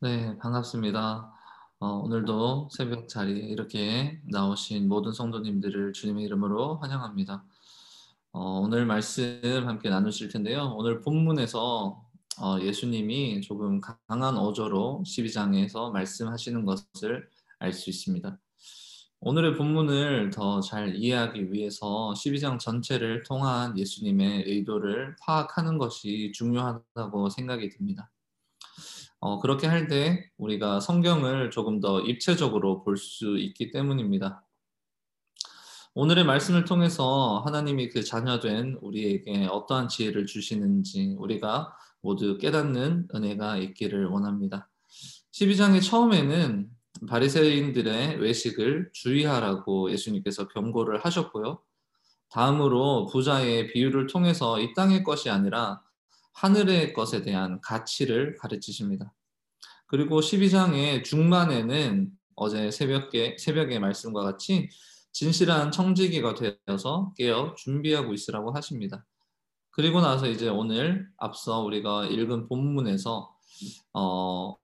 네, 반갑습니다. 어, 오늘도 새벽 자리에 이렇게 나오신 모든 성도님들을 주님의 이름으로 환영합니다. 어, 오늘 말씀 함께 나누실 텐데요. 오늘 본문에서 어, 예수님이 조금 강한 어조로 12장에서 말씀하시는 것을 알 수 있습니다. 오늘의 본문을 더 잘 이해하기 위해서 12장 전체를 통한 예수님의 의도를 파악하는 것이 중요하다고 생각이 듭니다. 어, 그렇게 할 때 우리가 성경을 조금 더 입체적으로 볼 수 있기 때문입니다. 오늘의 말씀을 통해서 하나님이 그 자녀된 우리에게 어떠한 지혜를 주시는지 우리가 모두 깨닫는 은혜가 있기를 원합니다. 12장의 처음에는 바리새인들의 외식을 주의하라고 예수님께서 경고를 하셨고요. 다음으로 부자의 비유를 통해서 이 땅의 것이 아니라 하늘의 것에 대한 가치를 가르치십니다. 그리고 12장의 중반에는 어제 새벽에, 새벽의 말씀과 같이 진실한 청지기가 되어서 깨어 준비하고 있으라고 하십니다. 그리고 나서 이제 오늘 앞서 우리가 읽은 본문에서 어,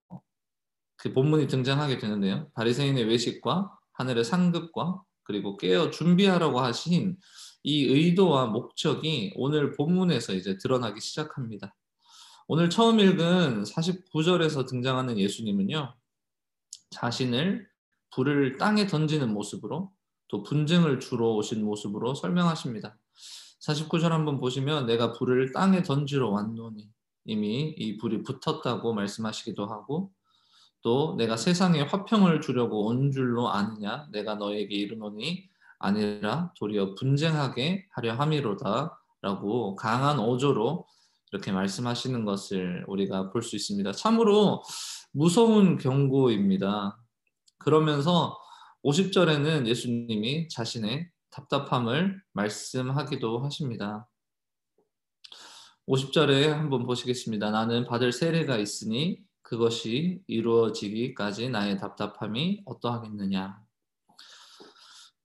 그 본문이 등장하게 되는데요. 바리새인의 외식과 하늘의 상급과 그리고 깨어 준비하라고 하신 이 의도와 목적이 오늘 본문에서 이제 드러나기 시작합니다. 오늘 처음 읽은 49절에서 등장하는 예수님은요, 자신을 불을 땅에 던지는 모습으로 또 분쟁을 주러 오신 모습으로 설명하십니다. 49절 한번 보시면 내가 불을 땅에 던지러 왔노니 이미 이 불이 붙었다고 말씀하시기도 하고 또 내가 세상에 화평을 주려고 온 줄로 아느냐 내가 너에게 이르노니 아니라 도리어 분쟁하게 하려 함이로다 라고 강한 어조로 이렇게 말씀하시는 것을 우리가 볼 수 있습니다. 참으로 무서운 경고입니다. 그러면서 50절에는 예수님이 자신의 답답함을 말씀하기도 하십니다. 50절에 한번 보시겠습니다. 나는 받을 세례가 있으니 그것이 이루어지기까지 나의 답답함이 어떠하겠느냐.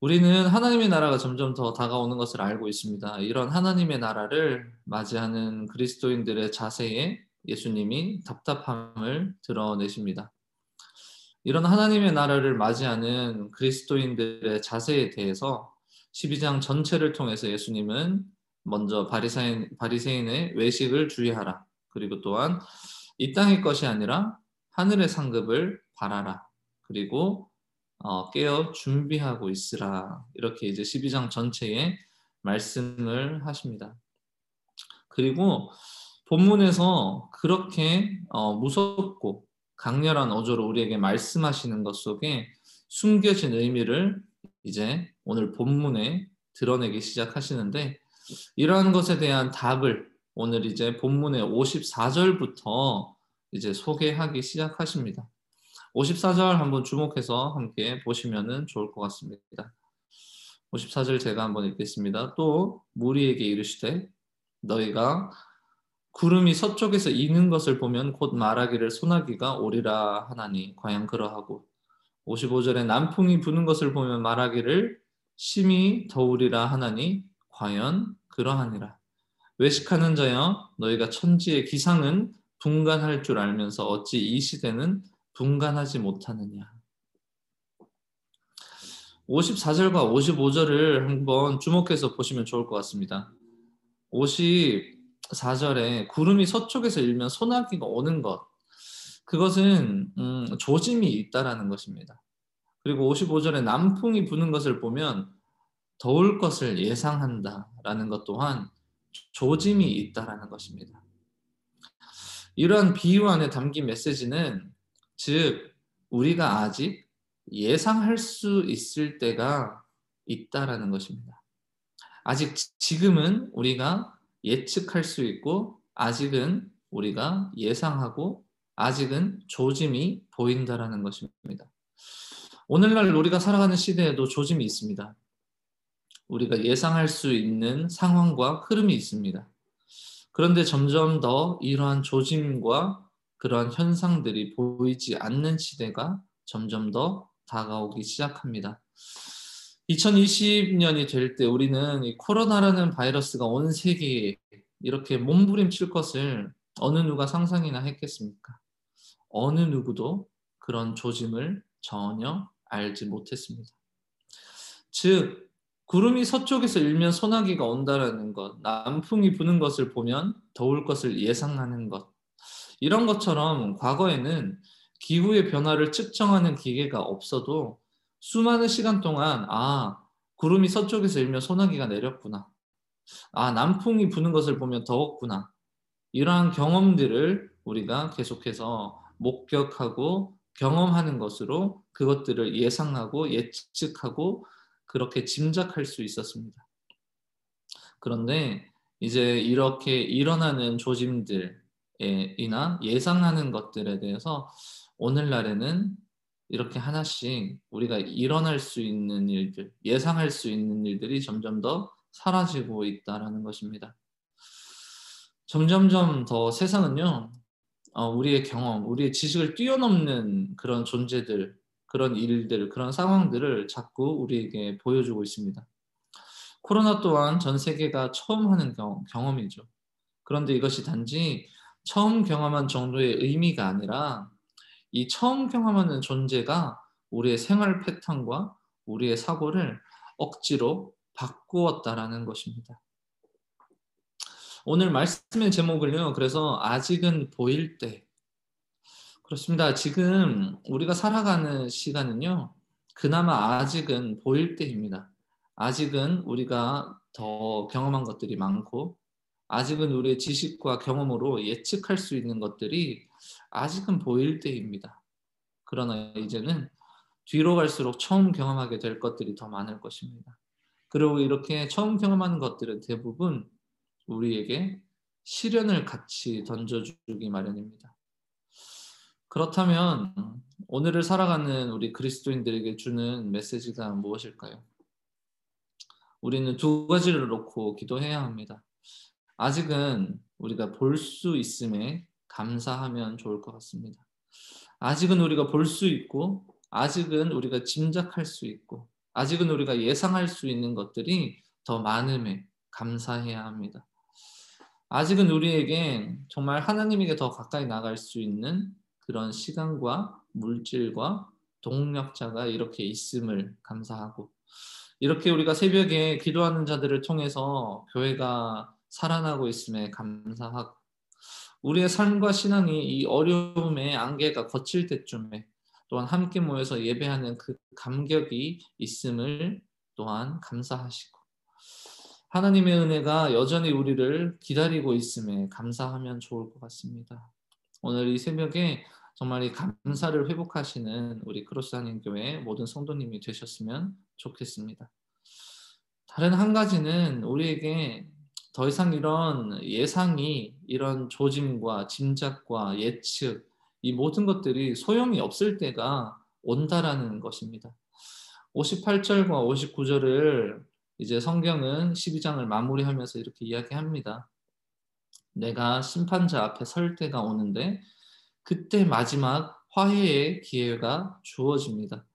우리는 하나님의 나라가 점점 더 다가오는 것을 알고 있습니다. 이런 하나님의 나라를 맞이하는 그리스도인들의 자세에 예수님이 답답함을 드러내십니다. 이런 하나님의 나라를 맞이하는 그리스도인들의 자세에 대해서 12장 전체를 통해서 예수님은 먼저 바리사인, 바리새인의 외식을 주의하라. 그리고 또한 이 땅의 것이 아니라 하늘의 상급을 바라라. 그리고 어, 깨어 준비하고 있으라. 이렇게 이제 12장 전체에 말씀을 하십니다. 그리고 본문에서 그렇게 어, 무섭고 강렬한 어조로 우리에게 말씀하시는 것 속에 숨겨진 의미를 이제 오늘 본문에 드러내기 시작하시는데 이러한 것에 대한 답을 오늘 이제 본문의 54절부터 이제 소개하기 시작하십니다. 54절 한번 주목해서 함께 보시면 좋을 것 같습니다. 54절 제가 한번 읽겠습니다. 또 무리에게 이르시되 너희가 구름이 서쪽에서 이는 것을 보면 곧 말하기를 소나기가 오리라 하나니 과연 그러하고 55절에 남풍이 부는 것을 보면 말하기를 심히 더우리라 하나니 과연 그러하니라 외식하는 자여 너희가 천지의 기상은 분간할 줄 알면서 어찌 이 시대는 분간하지 못하느냐. 54절과 55절을 한번 주목해서 보시면 좋을 것 같습니다. 54절에 구름이 서쪽에서 일면 소나기가 오는 것. 그것은 음, 조짐이 있다라는 것입니다. 그리고 55절에 남풍이 부는 것을 보면 더울 것을 예상한다라는 것 또한 조짐이 있다라는 것입니다. 이러한 비유 안에 담긴 메시지는 즉 우리가 아직 예상할 수 있을 때가 있다라는 것입니다. 아직 지금은 우리가 예측할 수 있고 아직은 우리가 예상하고 아직은 조짐이 보인다라는 것입니다. 오늘날 우리가 살아가는 시대에도 조짐이 있습니다. 우리가 예상할 수 있는 상황과 흐름이 있습니다. 그런데 점점 더 이러한 조짐과 그러한 현상들이 보이지 않는 시대가 점점 더 다가오기 시작합니다. 2020년이 될 때 우리는 이 코로나라는 바이러스가 온 세계에 이렇게 몸부림칠 것을 어느 누가 상상이나 했겠습니까? 어느 누구도 그런 조짐을 전혀 알지 못했습니다. 즉 구름이 서쪽에서 일면 소나기가 온다라는 것, 남풍이 부는 것을 보면 더울 것을 예상하는 것. 이런 것처럼 과거에는 기후의 변화를 측정하는 기계가 없어도 수많은 시간 동안 아, 구름이 서쪽에서 일면 소나기가 내렸구나. 아, 남풍이 부는 것을 보면 더웠구나. 이러한 경험들을 우리가 계속해서 목격하고 경험하는 것으로 그것들을 예상하고 예측하고 그렇게 짐작할 수 있었습니다. 그런데 이제 이렇게 일어나는 조짐들 이나 예상하는 것들에 대해서 오늘날에는 이렇게 하나씩 우리가 일어날 수 있는 일들, 예상할 수 있는 일들이 점점 더 사라지고 있다라는 것입니다. 점점점 더 세상은요, 어, 우리의 경험, 우리의 지식을 뛰어넘는 그런 존재들, 그런 일들, 그런 상황들을 자꾸 우리에게 보여주고 있습니다. 코로나 또한 전 세계가 처음 하는 경험, 경험이죠. 그런데 이것이 단지 처음 경험한 정도의 의미가 아니라 이 처음 경험하는 존재가 우리의 생활 패턴과 우리의 사고를 억지로 바꾸었다라는 것입니다. 오늘 말씀의 제목을요. 그래서 아직은 보일 때 그렇습니다. 지금 우리가 살아가는 시간은요. 그나마 아직은 보일 때입니다. 아직은 우리가 더 경험한 것들이 많고 아직은 우리의 지식과 경험으로 예측할 수 있는 것들이 아직은 보일 때입니다. 그러나 이제는 뒤로 갈수록 처음 경험하게 될 것들이 더 많을 것입니다. 그리고 이렇게 처음 경험하는 것들은 대부분 우리에게 시련을 같이 던져주기 마련입니다. 그렇다면 오늘을 살아가는 우리 그리스도인들에게 주는 메시지가 무엇일까요? 우리는 두 가지를 놓고 기도해야 합니다. 아직은 우리가 볼 수 있음에 감사하면 좋을 것 같습니다. 아직은 우리가 볼 수 있고, 아직은 우리가 짐작할 수 있고, 아직은 우리가 예상할 수 있는 것들이 더 많음에 감사해야 합니다. 아직은 우리에게 정말 하나님에게 더 가까이 나갈 수 있는 그런 시간과 물질과 동력자가 이렇게 있음을 감사하고 이렇게 우리가 새벽에 기도하는 자들을 통해서 교회가 살아나고 있음에 감사하고 우리의 삶과 신앙이 이 어려움의 안개가 거칠 때쯤에 또한 함께 모여서 예배하는 그 감격이 있음을 또한 감사하시고 하나님의 은혜가 여전히 우리를 기다리고 있음에 감사하면 좋을 것 같습니다. 오늘 이 새벽에 정말 이 감사를 회복하시는 우리 크로스 한인 교회 모든 성도님이 되셨으면 좋겠습니다. 다른 한 가지는 우리에게 더 이상 이런 예상이 이런 조짐과 짐작과 예측 이 모든 것들이 소용이 없을 때가 온다라는 것입니다. 58절과 59절을 이제 성경은 12장을 마무리하면서 이렇게 이야기합니다. 내가 심판자 앞에 설 때가 오는데 그때 마지막 화해의 기회가 주어집니다.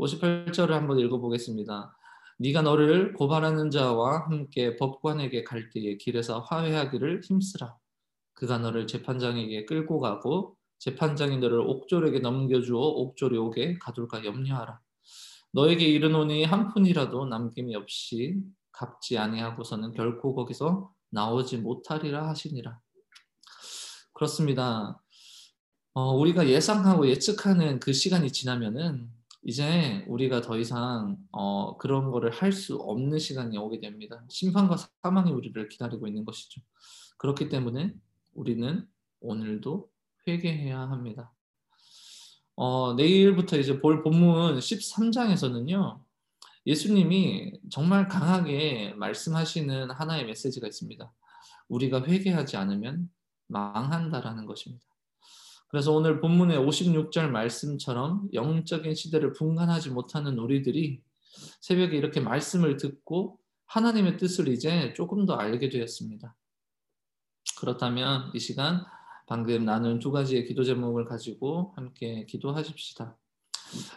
58절을 한번 읽어보겠습니다. 네가 너를 고발하는 자와 함께 법관에게 갈 때에 길에서 화해하기를 힘쓰라. 그가 너를 재판장에게 끌고 가고 재판장이 너를 옥졸에게 넘겨주어 옥졸이 오게 가둘까 염려하라. 너에게 이르노니 한 푼이라도 남김이 없이 갚지 아니하고서는 결코 거기서 나오지 못하리라 하시니라. 그렇습니다. 어, 우리가 예상하고 예측하는 그 시간이 지나면은 이제 우리가 더 이상 어, 그런 거를 할 수 없는 시간이 오게 됩니다. 심판과 사망이 우리를 기다리고 있는 것이죠. 그렇기 때문에 우리는 오늘도 회개해야 합니다. 어, 내일부터 이제 볼 본문 13장에서는요. 예수님이 정말 강하게 말씀하시는 하나의 메시지가 있습니다. 우리가 회개하지 않으면 망한다라는 것입니다. 그래서 오늘 본문의 56절 말씀처럼 영적인 시대를 분간하지 못하는 우리들이 새벽에 이렇게 말씀을 듣고 하나님의 뜻을 이제 조금 더 알게 되었습니다. 그렇다면 이 시간 방금 나눈 두 가지의 기도 제목을 가지고 함께 기도하십시다.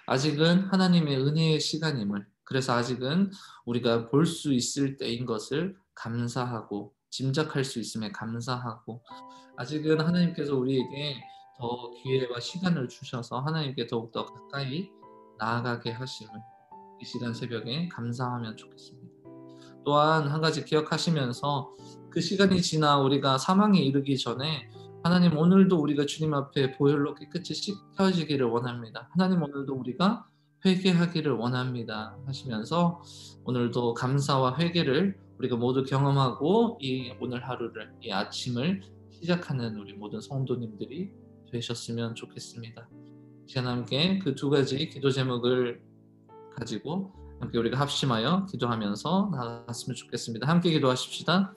아직은 하나님의 은혜의 시간임을 그래서 아직은 우리가 볼 수 있을 때인 것을 감사하고 짐작할 수 있음에 감사하고 아직은 하나님께서 우리에게 더 기회와 시간을 주셔서 하나님께 더욱더 가까이 나아가게 하심을 이 시간 새벽에 감사하면 좋겠습니다. 또한 한 가지 기억하시면서 그 시간이 지나 우리가 사망에 이르기 전에 하나님 오늘도 우리가 주님 앞에 보혈로 깨끗이 씻겨지기를 원합니다. 하나님 오늘도 우리가 회개하기를 원합니다. 하시면서 오늘도 감사와 회개를 우리가 모두 경험하고 이 오늘 하루를 이 아침을 시작하는 우리 모든 성도님들이 되셨으면 좋겠습니다. 이 시간 함께 그 두 가지 기도 제목을 가지고 함께 우리가 합심하여 기도하면서 나아갔으면 좋겠습니다. 함께 기도하십시다.